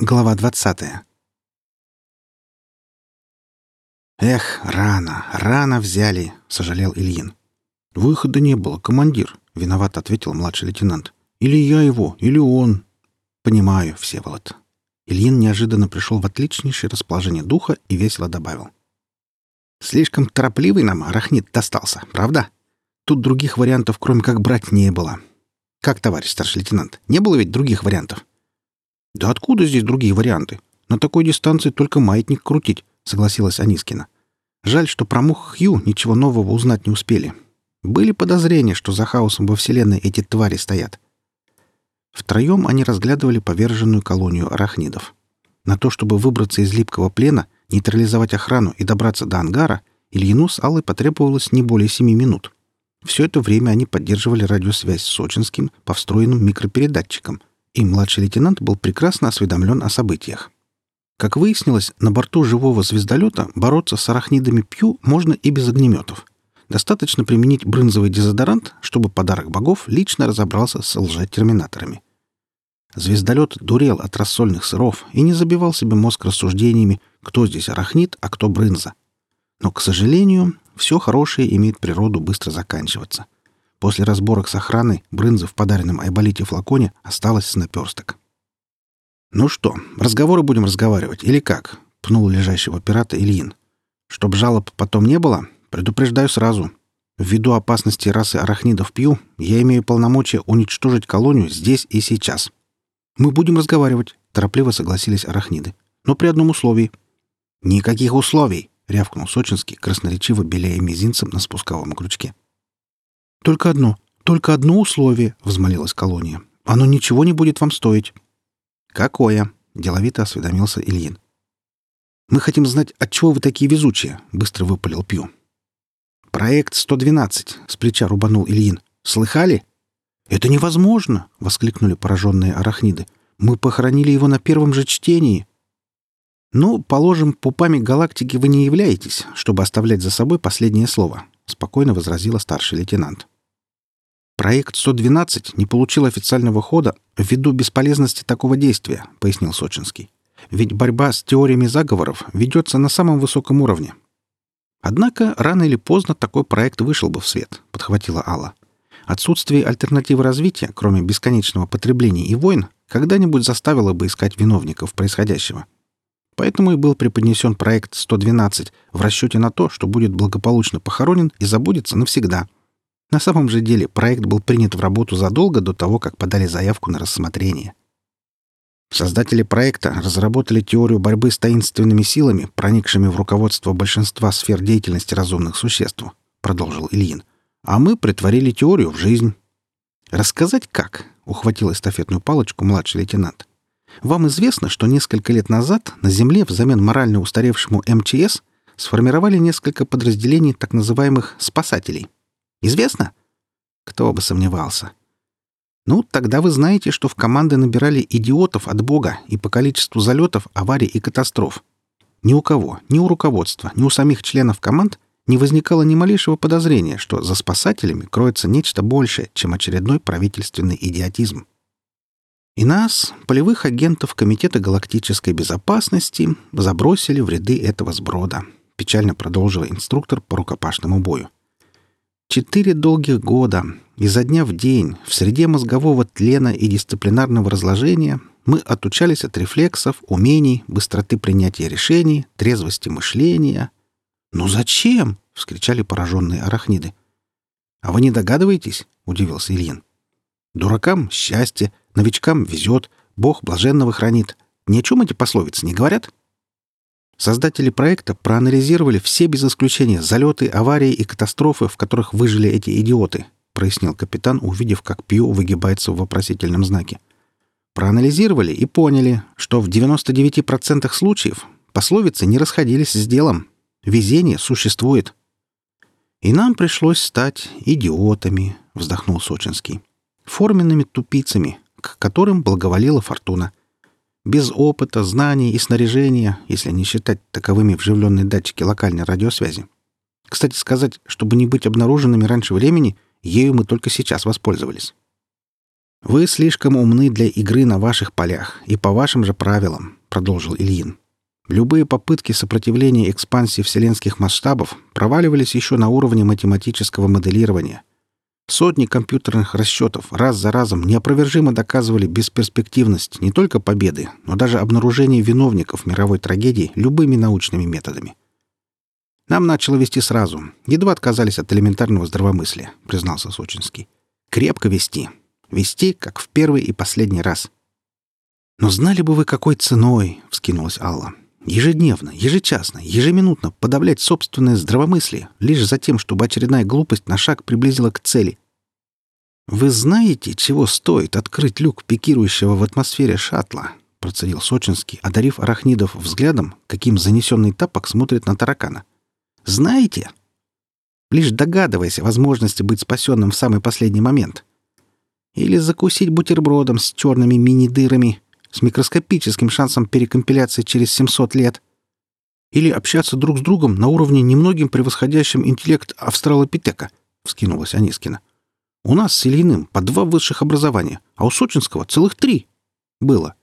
Глава двадцатая. «Эх, рано, рано взяли», — сожалел Ильин. «Выхода не было, командир», — виноват ответил младший лейтенант. «Или я его, или он». «Понимаю, Всеволод». Ильин неожиданно пришел в отличнейшее расположение духа и весело добавил. «Слишком торопливый нам арахнит достался, правда? Тут других вариантов, кроме как брать, не было. Как, товарищ старший лейтенант, не было ведь других вариантов?» «Да откуда здесь другие варианты? На такой дистанции только маятник крутить», — согласилась Анискина. «Жаль, что про мух Хью ничего нового узнать не успели. Были подозрения, что за хаосом во Вселенной эти твари стоят». Втроем они разглядывали поверженную колонию арахнидов. На то, чтобы выбраться из липкого плена, нейтрализовать охрану и добраться до ангара, Ильину с Аллой потребовалось не более семи минут. Все это время они поддерживали радиосвязь с Сочинским по встроенным микропередатчикам, и младший лейтенант был прекрасно осведомлен о событиях. Как выяснилось, на борту живого звездолета бороться с арахнидами Пью можно и без огнеметов. Достаточно применить брынзовый дезодорант, чтобы подарок богов лично разобрался с лжетерминаторами. Звездолет дурел от рассольных сыров и не забивал себе мозг рассуждениями, кто здесь арахнит, а кто брынза. Но, к сожалению, все хорошее имеет природу быстро заканчиваться — После разборок с охраной брынза в подаренном Айболите флаконе осталась с наперсток. «Ну что, разговоры будем разговаривать, или как?» — пнул лежащего пирата Ильин. «Чтоб жалоб потом не было, предупреждаю сразу. Ввиду опасности расы арахнидов Пью, я имею полномочия уничтожить колонию здесь и сейчас». «Мы будем разговаривать», — торопливо согласились арахниды. «Но при одном условии». «Никаких условий!» — рявкнул Сочинский, красноречиво беляя мизинцем на спусковом крючке. «Только одно, только одно условие», — взмолилась колония. «Оно ничего не будет вам стоить». «Какое?» — деловито осведомился Ильин. «Мы хотим знать, от чего вы такие везучие», — быстро выпалил Пью. «Проект 112», — с плеча рубанул Ильин. «Слыхали?» «Это невозможно!» — воскликнули пораженные арахниды. «Мы похоронили его на первом же чтении». «Ну, положим, пупами галактики вы не являетесь, чтобы оставлять за собой последнее слово», — спокойно возразила старший лейтенант. «Проект 112 не получил официального хода ввиду бесполезности такого действия», — пояснил Сочинский. «Ведь борьба с теориями заговоров ведется на самом высоком уровне». «Однако рано или поздно такой проект вышел бы в свет», — подхватила Алла. «Отсутствие альтернативы развития, кроме бесконечного потребления и войн, когда-нибудь заставило бы искать виновников происходящего». Поэтому и был преподнесен проект 112 в расчете на то, что будет благополучно похоронен и забудется навсегда. На самом же деле проект был принят в работу задолго до того, как подали заявку на рассмотрение. Создатели проекта разработали теорию борьбы с таинственными силами, проникшими в руководство большинства сфер деятельности разумных существ, продолжил Ильин. А мы притворили теорию в жизнь. Рассказать как? ухватил эстафетную палочку младший лейтенант. Вам известно, что несколько лет назад на Земле взамен морально устаревшему МЧС сформировали несколько подразделений так называемых «спасателей». Известно? Кто бы сомневался. Ну, тогда вы знаете, что в команды набирали идиотов от Бога и по количеству залетов, аварий и катастроф. Ни у кого, ни у руководства, ни у самих членов команд не возникало ни малейшего подозрения, что за спасателями кроется нечто большее, чем очередной правительственный идиотизм. И нас, полевых агентов Комитета галактической безопасности, забросили в ряды этого сброда, печально продолжил инструктор по рукопашному бою. Четыре долгих года, изо дня в день, в среде мозгового тлена и дисциплинарного разложения мы отучались от рефлексов, умений, быстроты принятия решений, трезвости мышления. «Ну зачем?» — вскричали пораженные арахниды. «А вы не догадываетесь?» — удивился Ильин. «Дуракам — счастье, Новичкам везет, Бог блаженного хранит. Ни о чем эти пословицы не говорят? Создатели проекта проанализировали все без исключения залеты, аварии и катастрофы, в которых выжили эти идиоты, прояснил капитан, увидев, как Пью выгибается в вопросительном знаке. Проанализировали и поняли, что в 99% случаев пословицы не расходились с делом. Везение существует. И нам пришлось стать идиотами, вздохнул Сочинский. Форменными тупицами, к которым благоволила фортуна. Без опыта, знаний и снаряжения, если не считать таковыми вживленные датчики локальной радиосвязи. Кстати сказать, чтобы не быть обнаруженными раньше времени, ею мы только сейчас воспользовались. «Вы слишком умны для игры на ваших полях и по вашим же правилам», — продолжил Ильин. «Любые попытки сопротивления экспансии вселенских масштабов проваливались еще на уровне математического моделирования. Сотни компьютерных расчетов раз за разом неопровержимо доказывали бесперспективность не только победы, но даже обнаружения виновников мировой трагедии любыми научными методами. Нам начало вести сразу. Едва отказались от элементарного здравомыслия, признался Сочинский. Крепко вести. Вести, как в первый и последний раз. Но знали бы вы, какой ценой, вскинулась Алла. Ежедневно, ежечасно, ежеминутно подавлять собственное здравомыслие, лишь за тем, чтобы очередная глупость на шаг приблизила к цели. «Вы знаете, чего стоит открыть люк пикирующего в атмосфере шаттла?» — процедил Сочинский, одарив арахнидов взглядом, каким занесенный тапок смотрит на таракана. «Знаете?» Лишь догадываясь о возможности быть спасенным в самый последний момент. Или закусить бутербродом с черными мини-дырами, с микроскопическим шансом перекомпиляции через 700 лет. Или общаться друг с другом на уровне немногим превосходящим интеллект австралопитека, — вскинулась Анискина. У нас с Ильиным по два высших образования, а у Сочинского целых три. Было.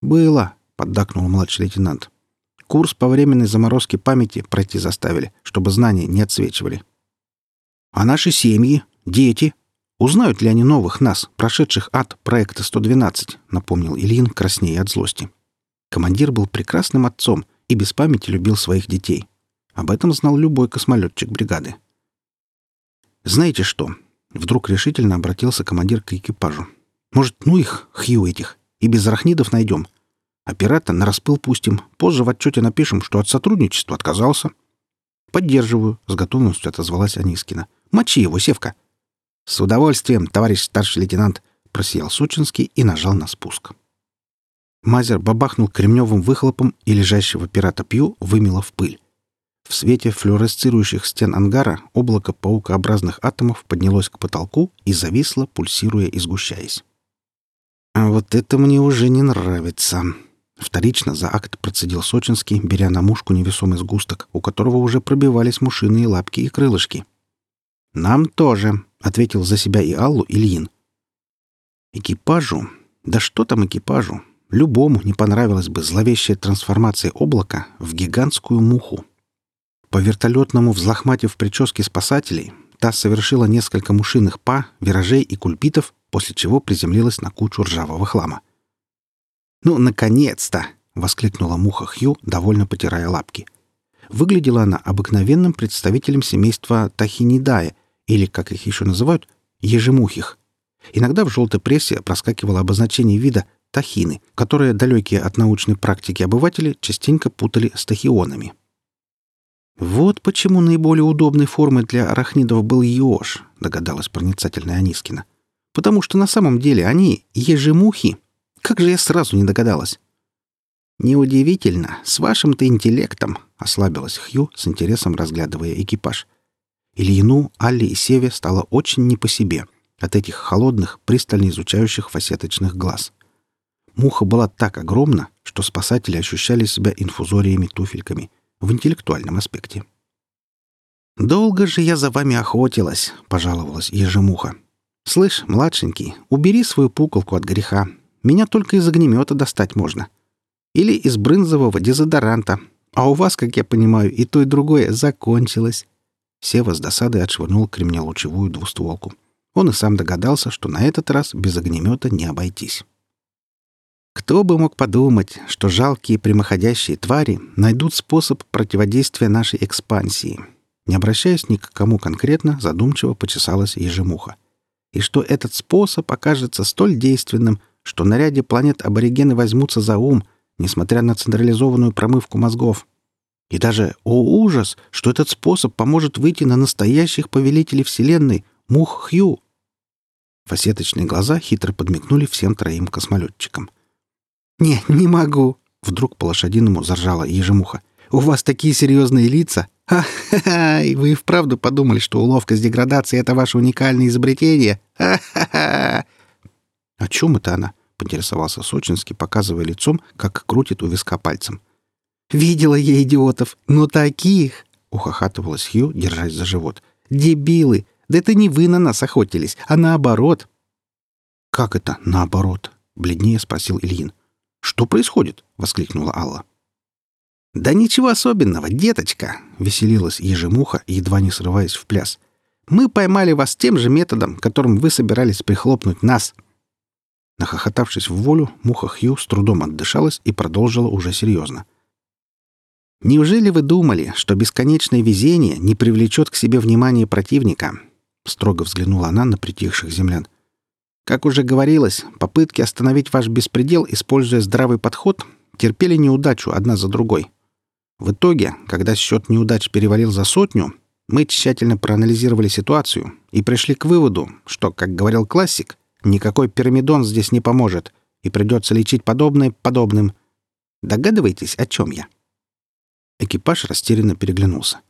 Было, — поддакнул младший лейтенант. Курс по временной заморозке памяти пройти заставили, чтобы знания не отсвечивали. А наши семьи, дети, Узнают ли они новых нас, прошедших ад проекта 112, напомнил Ильин, краснея от злости. Командир был прекрасным отцом и без памяти любил своих детей. Об этом знал любой космолетчик бригады. «Знаете что?» — вдруг решительно обратился командир к экипажу. «Может, ну их, Хью этих, и без арахнидов найдем. Оператор на распыл пустим, позже в отчете напишем, что от сотрудничества отказался». «Поддерживаю», — с готовностью отозвалась Анискина. «Мочи его, Севка!» «С удовольствием, товарищ старший лейтенант!» — просиял Сучинский и нажал на спуск. Мазер бабахнул кремневым выхлопом, и лежащего пирата Пью вымело в пыль. В свете флуоресцирующих стен ангара облако паукообразных атомов поднялось к потолку и зависло, пульсируя и сгущаясь. «А вот это мне уже не нравится!» Вторично за акт процедил Сочинский, беря на мушку невесомый сгусток, у которого уже пробивались мушиные лапки и крылышки. «Нам тоже», ответил за себя и Аллу Ильин. Экипажу? Да что там экипажу? Любому не понравилась бы зловещая трансформация облака в гигантскую муху. По вертолетному взлохматив прически спасателей, та совершила несколько мушиных па, виражей и кульпитов, после чего приземлилась на кучу ржавого хлама. «Ну, наконец-то!» — воскликнула муха Хью, довольно потирая лапки. Выглядела она обыкновенным представителем семейства Тахинидая или, как их еще называют, ежемухих. Иногда в желтой прессе проскакивало обозначение вида тахины, которые далекие от научной практики обыватели частенько путали с тахионами. «Вот почему наиболее удобной формой для арахнидов был еж», — догадалась проницательная Анискина. «Потому что на самом деле они ежемухи. Как же я сразу не догадалась?» «Неудивительно, с вашим-то интеллектом», — ослабилась Хью, с интересом разглядывая экипаж. Ильину, Алле и Севе стало очень не по себе от этих холодных, пристально изучающих фасеточных глаз. Муха была так огромна, что спасатели ощущали себя инфузориями-туфельками в интеллектуальном аспекте. «Долго же я за вами охотилась», — пожаловалась ежемуха. «Слышь, младшенький, убери свою пуколку от греха. Меня только из огнемета достать можно. Или из брынзового дезодоранта. А у вас, как я понимаю, и то, и другое закончилось. Сева с досадой отшвырнул кремнелучевую двустволку. Он и сам догадался, что на этот раз без огнемета не обойтись. Кто бы мог подумать, что жалкие прямоходящие твари найдут способ противодействия нашей экспансии. Не обращаясь ни к кому конкретно, задумчиво почесалась ежемуха. И что этот способ окажется столь действенным, что на ряде планет аборигены возьмутся за ум, несмотря на централизованную промывку мозгов. И даже, о ужас, что этот способ поможет выйти на настоящих повелителей Вселенной, мух Хью. Фасеточные глаза хитро подмигнули всем троим космолетчикам. «Не, не могу!» — вдруг по-лошадиному заржала ежемуха. «У вас такие серьезные лица! Ха-ха-ха! И вы и вправду подумали, что уловка с деградацией — это ваше уникальное изобретение? Ха-ха-ха!» «О чем это она?» — поинтересовался Сочинский, показывая лицом, как крутит у виска пальцем. — Видела я идиотов, но таких!» — ухахатывалась Хью, держась за живот. «Дебилы! Да это не вы на нас охотились, а наоборот!» «Как это наоборот?» — бледнее спросил Ильин. «Что происходит?» — воскликнула Алла. «Да ничего особенного, деточка!» — веселилась ежемуха, едва не срываясь в пляс. «Мы поймали вас тем же методом, которым вы собирались прихлопнуть нас». Нахохотавшись в волю, муха Хью с трудом отдышалась и продолжила уже серьезно. «Неужели вы думали, что бесконечное везение не привлечет к себе внимание противника?» Строго взглянула она на притихших землян. «Как уже говорилось, попытки остановить ваш беспредел, используя здравый подход, терпели неудачу одна за другой. В итоге, когда счет неудач перевалил за сотню, мы тщательно проанализировали ситуацию и пришли к выводу, что, как говорил классик, никакой пирамидон здесь не поможет, и придется лечить подобное подобным. Догадываетесь, о чем я?» Экипаж растерянно переглянулся.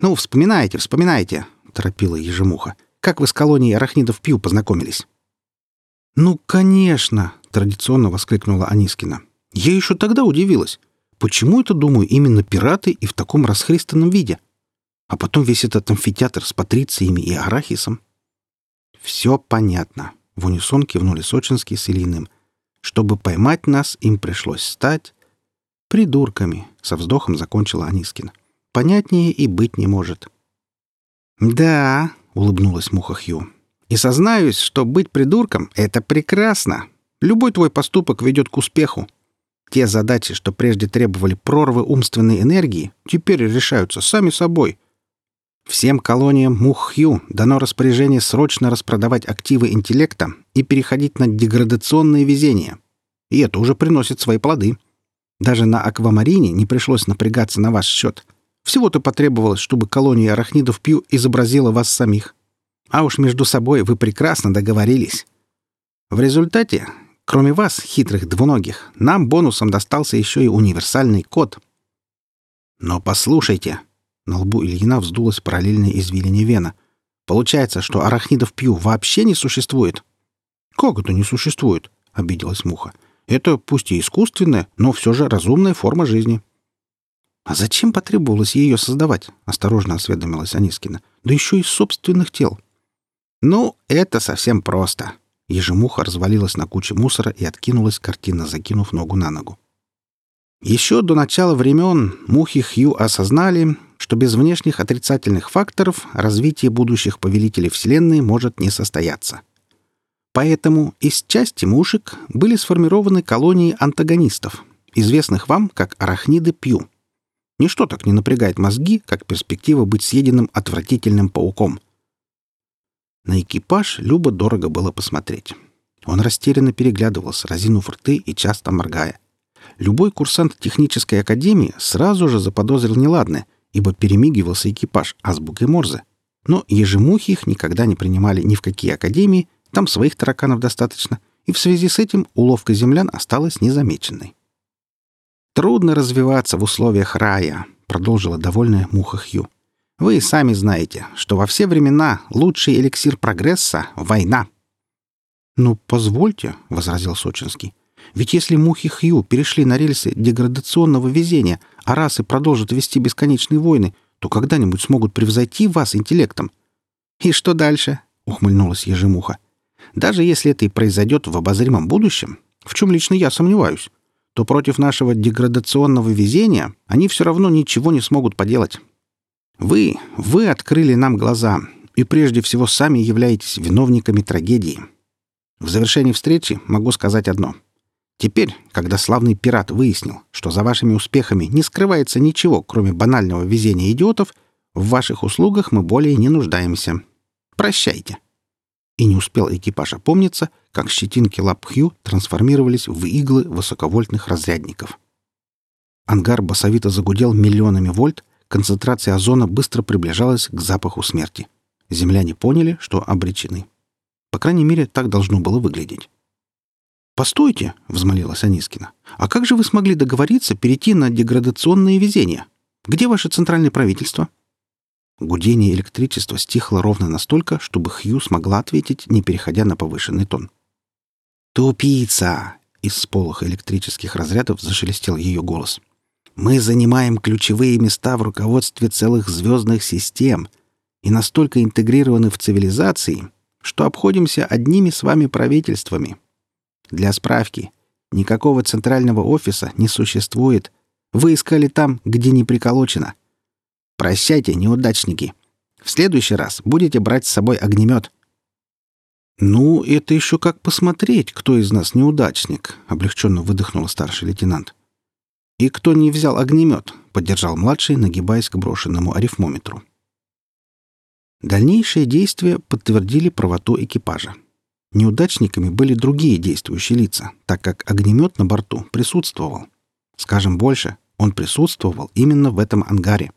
«Ну, вспоминайте, вспоминайте», — торопила ежемуха. «Как вы с колонией арахнидов Пью познакомились?» «Ну, конечно!» — традиционно воскликнула Анискина. «Я еще тогда удивилась. Почему это, думаю, именно пираты и в таком расхристанном виде? А потом весь этот амфитеатр с патрициями и арахисом». «Все понятно», — в унисон кивнули Сочинский с Ильиным. «Чтобы поймать нас, им пришлось стать...» «Придурками», — со вздохом закончила Анискина. «Понятнее и быть не может». «Да», — улыбнулась Муха Хью. «И сознаюсь, что быть придурком — это прекрасно. Любой твой поступок ведет к успеху. Те задачи, что прежде требовали прорвы умственной энергии, теперь решаются сами собой. Всем колониям Мух-Хью дано распоряжение срочно распродавать активы интеллекта и переходить на деградационное везение. И это уже приносит свои плоды. Даже на аквамарине не пришлось напрягаться на ваш счет. Всего-то потребовалось, чтобы колония арахнидов Пью изобразила вас самих. А уж между собой вы прекрасно договорились. В результате, кроме вас, хитрых двуногих, нам бонусом достался еще и универсальный код. Но послушайте, на лбу Ильина вздулась параллельная извилине вена. Получается, что арахнидов Пью вообще не существует. Как это не существует? обиделась муха. Это пусть и искусственная, но все же разумная форма жизни. «А зачем потребовалось ее создавать?» — осторожно осведомилась Анискина. «Да еще из собственных тел». «Ну, это совсем просто». Ежемуха развалилась на куче мусора и откинулась, картинно закинув ногу на ногу. Еще до начала времен мухи Хью осознали, что без внешних отрицательных факторов развитие будущих повелителей Вселенной может не состояться. Поэтому из части мушек были сформированы колонии антагонистов, известных вам как арахниды Пью. Ничто так не напрягает мозги, как перспектива быть съеденным отвратительным пауком. На экипаж Люба дорого было посмотреть. Он растерянно переглядывался, разинув рты и часто моргая. Любой курсант технической академии сразу же заподозрил неладное, ибо перемигивался экипаж азбукой Морзе. Но ежемухи их никогда не принимали ни в какие академии там своих тараканов достаточно, и в связи с этим уловка землян осталась незамеченной. «Трудно развиваться в условиях рая», — продолжила довольная муха Хью. «Вы сами знаете, что во все времена лучший эликсир прогресса — война». «Ну, позвольте», — возразил Сочинский. «Ведь если мухи Хью перешли на рельсы деградационного везения, а расы продолжат вести бесконечные войны, то когда-нибудь смогут превзойти вас интеллектом». «И что дальше?» — ухмыльнулась ежемуха. Даже если это и произойдет в обозримом будущем, в чем лично я сомневаюсь, то против нашего деградационного везения они все равно ничего не смогут поделать. Вы, вы открыли нам глаза, и прежде всего сами являетесь виновниками трагедии. В завершении встречи могу сказать одно. Теперь, когда славный пират выяснил, что за вашими успехами не скрывается ничего, кроме банального везения идиотов, в ваших услугах мы более не нуждаемся. Прощайте и не успел экипаж опомниться, как щетинки лап Хью трансформировались в иглы высоковольтных разрядников. Ангар басовито загудел миллионами вольт, концентрация озона быстро приближалась к запаху смерти. Земляне поняли, что обречены. По крайней мере, так должно было выглядеть. «Постойте!» — взмолилась Анискина. «А как же вы смогли договориться перейти на деградационное везение? Где ваше центральное правительство?» Гудение электричества стихло ровно настолько, чтобы Хью смогла ответить, не переходя на повышенный тон. «Тупица!» — из сполоха электрических разрядов зашелестел ее голос. «Мы занимаем ключевые места в руководстве целых звездных систем и настолько интегрированы в цивилизации, что обходимся одними с вами правительствами. Для справки, никакого центрального офиса не существует. Вы искали там, где не приколочено. Прощайте, неудачники. В следующий раз будете брать с собой огнемет. «Ну, это еще как посмотреть, кто из нас неудачник», — облегченно выдохнул старший лейтенант. «И кто не взял огнемет?» — поддержал младший, нагибаясь к брошенному арифмометру. Дальнейшие действия подтвердили правоту экипажа. Неудачниками были другие действующие лица, так как огнемет на борту присутствовал. Скажем больше, он присутствовал именно в этом ангаре.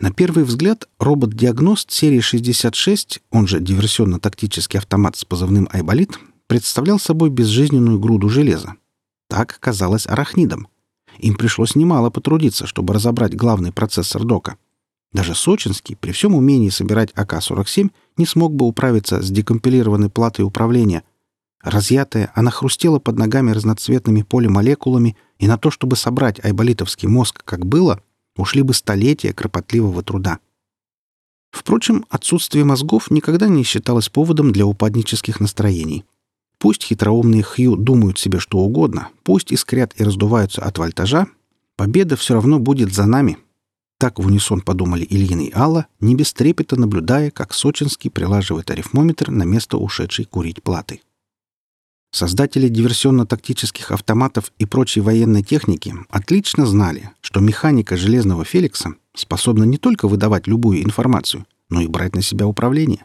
На первый взгляд, робот-диагност серии 66, он же диверсионно-тактический автомат с позывным «Айболит», представлял собой безжизненную груду железа. Так казалось арахнидам. Им пришлось немало потрудиться, чтобы разобрать главный процессор дока. Даже Сочинский, при всем умении собирать АК-47, не смог бы управиться с декомпилированной платой управления. Разъятая, она хрустела под ногами разноцветными полимолекулами, и на то, чтобы собрать айболитовский мозг, как было — ушли бы столетия кропотливого труда. Впрочем, отсутствие мозгов никогда не считалось поводом для упаднических настроений. Пусть хитроумные Хью думают себе что угодно, пусть искрят и раздуваются от вольтажа, победа все равно будет за нами. Так в унисон подумали Ильин и Алла, не без трепета наблюдая, как Сочинский прилаживает арифмометр на место ушедшей курить платы. Создатели диверсионно-тактических автоматов и прочей военной техники отлично знали, что механика железного Феликса способна не только выдавать любую информацию, но и брать на себя управление.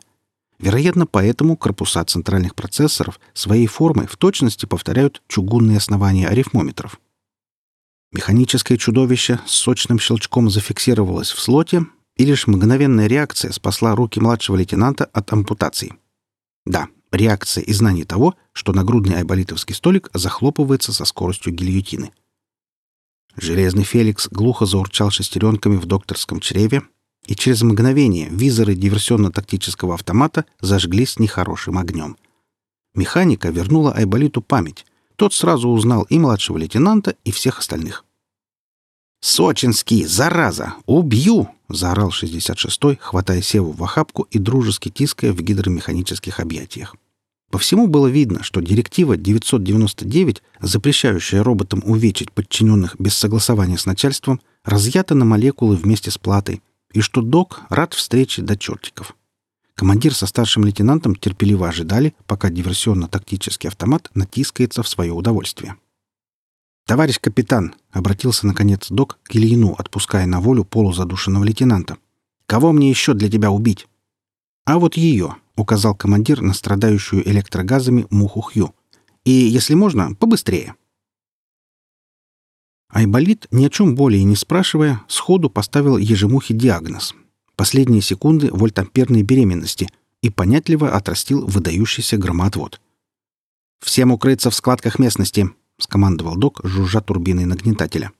Вероятно, поэтому корпуса центральных процессоров своей формой в точности повторяют чугунные основания арифмометров. Механическое чудовище с сочным щелчком зафиксировалось в слоте, и лишь мгновенная реакция спасла руки младшего лейтенанта от ампутации. Да, реакция и знание того, что нагрудный айболитовский столик захлопывается со скоростью гильотины. Железный Феликс глухо заурчал шестеренками в докторском чреве, и через мгновение визоры диверсионно-тактического автомата зажглись нехорошим огнем. Механика вернула Айболиту память. Тот сразу узнал и младшего лейтенанта, и всех остальных. «Сочинский, зараза! Убью!» — заорал 66-й, хватая Севу в охапку и дружески тиская в гидромеханических объятиях. По всему было видно, что директива 999, запрещающая роботам увечить подчиненных без согласования с начальством, разъята на молекулы вместе с платой, и что док рад встрече до чертиков. Командир со старшим лейтенантом терпеливо ожидали, пока диверсионно-тактический автомат натискается в свое удовольствие. «Товарищ капитан!» — обратился, наконец, док к Ильину, отпуская на волю полузадушенного лейтенанта. «Кого мне еще для тебя убить?» «А вот ее!» — указал командир на страдающую электрогазами муху Хью. «И, если можно, побыстрее». Айболит, ни о чем более не спрашивая, сходу поставил ежемухе диагноз. Последние секунды вольтамперной беременности и понятливо отрастил выдающийся громоотвод. «Всем укрыться в складках местности», — скомандовал док, жужжа турбиной нагнетателя.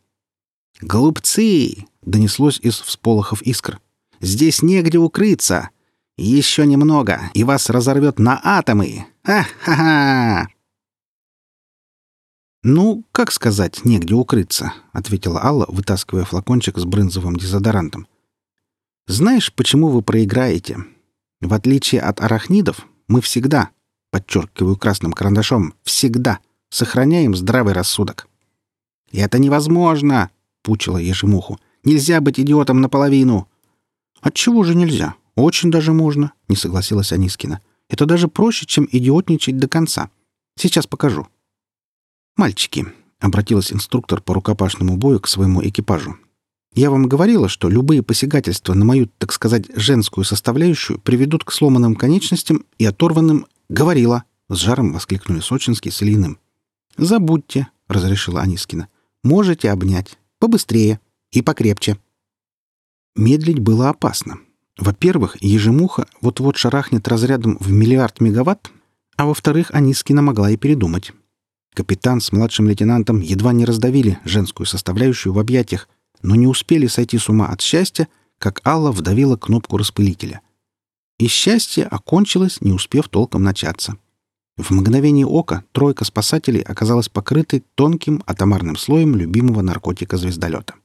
«Голубцы!» — донеслось из всполохов искр. «Здесь негде укрыться! Еще немного, и вас разорвет на атомы! Ха-ха-ха!» «Ну, как сказать, негде укрыться», — ответила Алла, вытаскивая флакончик с брынзовым дезодорантом. «Знаешь, почему вы проиграете? В отличие от арахнидов, мы всегда, подчеркиваю красным карандашом, всегда сохраняем здравый рассудок». «Это невозможно!» — пучила ежемуху. «Нельзя быть идиотом наполовину!» «Отчего же нельзя? «Очень даже можно», — не согласилась Анискина. «Это даже проще, чем идиотничать до конца. Сейчас покажу». «Мальчики», — обратилась инструктор по рукопашному бою к своему экипажу. «Я вам говорила, что любые посягательства на мою, так сказать, женскую составляющую приведут к сломанным конечностям и оторванным...» «Говорила!» — с жаром воскликнули Сочинский с Ильиным. «Забудьте», — разрешила Анискина. «Можете обнять. Побыстрее и покрепче». Медлить было опасно. Во-первых, ежемуха вот-вот шарахнет разрядом в миллиард мегаватт, а во-вторых, Анискина могла и передумать. Капитан с младшим лейтенантом едва не раздавили женскую составляющую в объятиях, но не успели сойти с ума от счастья, как Алла вдавила кнопку распылителя. И счастье окончилось, не успев толком начаться. В мгновение ока тройка спасателей оказалась покрытой тонким атомарным слоем любимого наркотика звездолета.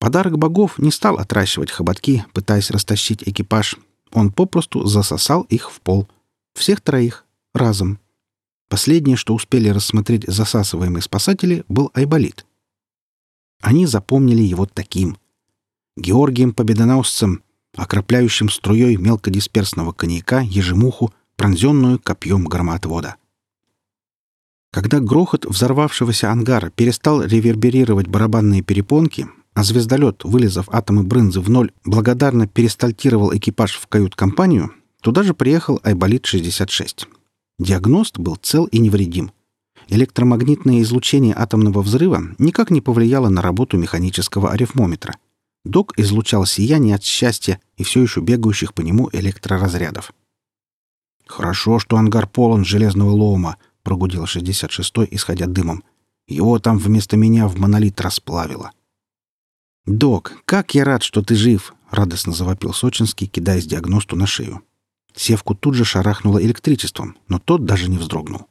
Подарок богов не стал отращивать хоботки, пытаясь растащить экипаж, Он попросту засосал их в пол. Всех троих. Разом. Последнее, что успели рассмотреть засасываемые спасатели, был Айболит. Они запомнили его таким. Георгием Победоносцем, окропляющим струей мелкодисперсного коньяка ежемуху, пронзенную копьем громоотвода. Когда грохот взорвавшегося ангара перестал реверберировать барабанные перепонки, а звездолет, вылезав атомы брынзы в ноль, благодарно перестальтировал экипаж в кают-компанию, туда же приехал Айболит-66. Диагност был цел и невредим. Электромагнитное излучение атомного взрыва никак не повлияло на работу механического арифмометра. Док излучал сияние от счастья и все еще бегающих по нему электроразрядов. «Хорошо, что ангар полон железного лома», — прогудел 66-й, исходя дымом. «Его там вместо меня в монолит расплавило». «Док, как я рад, что ты жив!» — радостно завопил Сочинский, кидаясь диагносту на шею. Севку тут же шарахнуло электричеством, но тот даже не вздрогнул.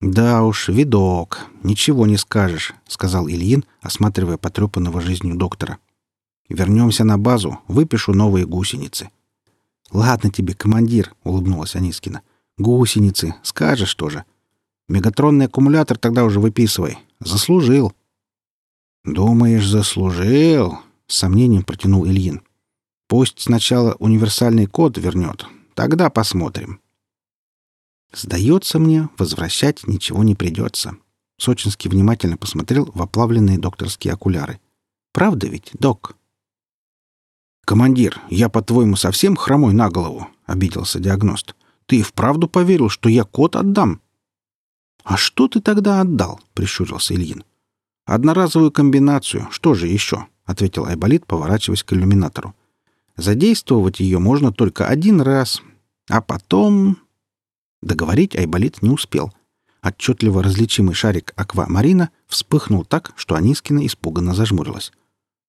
«Да уж, видок, ничего не скажешь», — сказал Ильин, осматривая потрепанного жизнью доктора. «Вернемся на базу, выпишу новые гусеницы». «Ладно тебе, командир», — улыбнулась Анискина. «Гусеницы, скажешь тоже. Мегатронный аккумулятор тогда уже выписывай. Заслужил». «Думаешь, заслужил?» — с сомнением протянул Ильин. «Пусть сначала универсальный код вернет. Тогда посмотрим». Сдается мне, возвращать ничего не придется. Сочинский внимательно посмотрел в оплавленные докторские окуляры. Правда ведь, док? «Командир, я, по-твоему, совсем хромой на голову?» — обиделся диагност. «Ты и вправду поверил, что я код отдам?» «А что ты тогда отдал?» — прищурился Ильин. «Одноразовую комбинацию. Что же еще?» — ответил Айболит, поворачиваясь к иллюминатору. «Задействовать ее можно только один раз, а потом...» Договорить Айболит не успел. Отчетливо различимый шарик аквамарина вспыхнул так, что Анискина испуганно зажмурилась.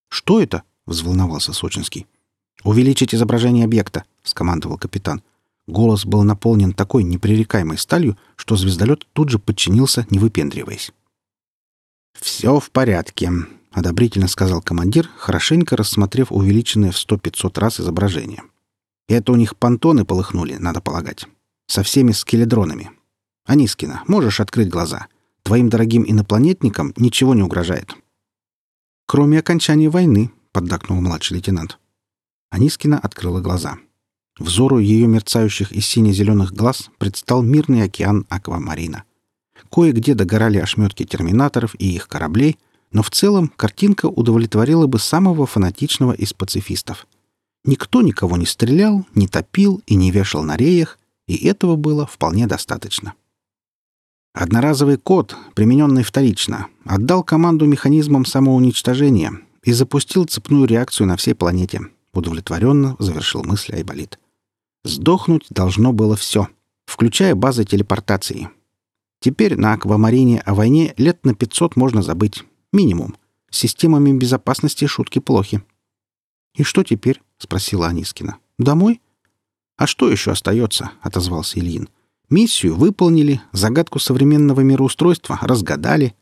«Что это?» — взволновался Сочинский. «Увеличить изображение объекта», — скомандовал капитан. Голос был наполнен такой непререкаемой сталью, что звездолет тут же подчинился, не выпендриваясь. «Все в порядке», — одобрительно сказал командир, хорошенько рассмотрев увеличенное в сто-пятьсот раз изображение. «Это у них понтоны полыхнули, надо полагать со всеми скеледронами. Анискина, можешь открыть глаза. Твоим дорогим инопланетникам ничего не угрожает. Кроме окончания войны, поддакнул младший лейтенант. Анискина открыла глаза. Взору ее мерцающих и сине-зеленых глаз предстал мирный океан аквамарина. Кое-где догорали ошметки терминаторов и их кораблей, но в целом картинка удовлетворила бы самого фанатичного из пацифистов. Никто никого не стрелял, не топил и не вешал на реях, и этого было вполне достаточно. Одноразовый код, примененный вторично, отдал команду механизмам самоуничтожения и запустил цепную реакцию на всей планете. Удовлетворенно завершил мысль Айболит. Сдохнуть должно было все, включая базы телепортации. Теперь на аквамарине о войне лет на 500 можно забыть. Минимум. С системами безопасности шутки плохи. «И что теперь?» — спросила Анискина. «Домой?» «А что еще остается?» — отозвался Ильин. «Миссию выполнили, загадку современного мироустройства разгадали».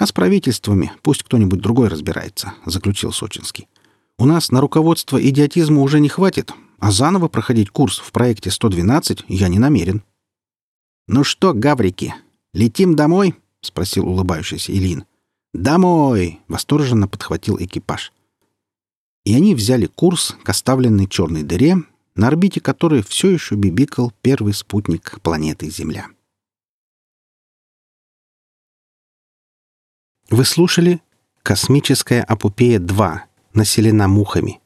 «А с правительствами пусть кто-нибудь другой разбирается», — заключил Сочинский. «У нас на руководство идиотизма уже не хватит, а заново проходить курс в проекте 112 я не намерен». «Ну что, гаврики, летим домой?» — спросил улыбающийся Ильин. «Домой!» — восторженно подхватил экипаж. И они взяли курс к оставленной черной дыре, на орбите которой все еще бибикал первый спутник планеты Земля. Вы слушали «Космическая апупея-2. Населена мухами».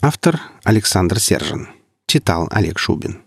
Автор Александр Сержин. Читал Олег Шубин.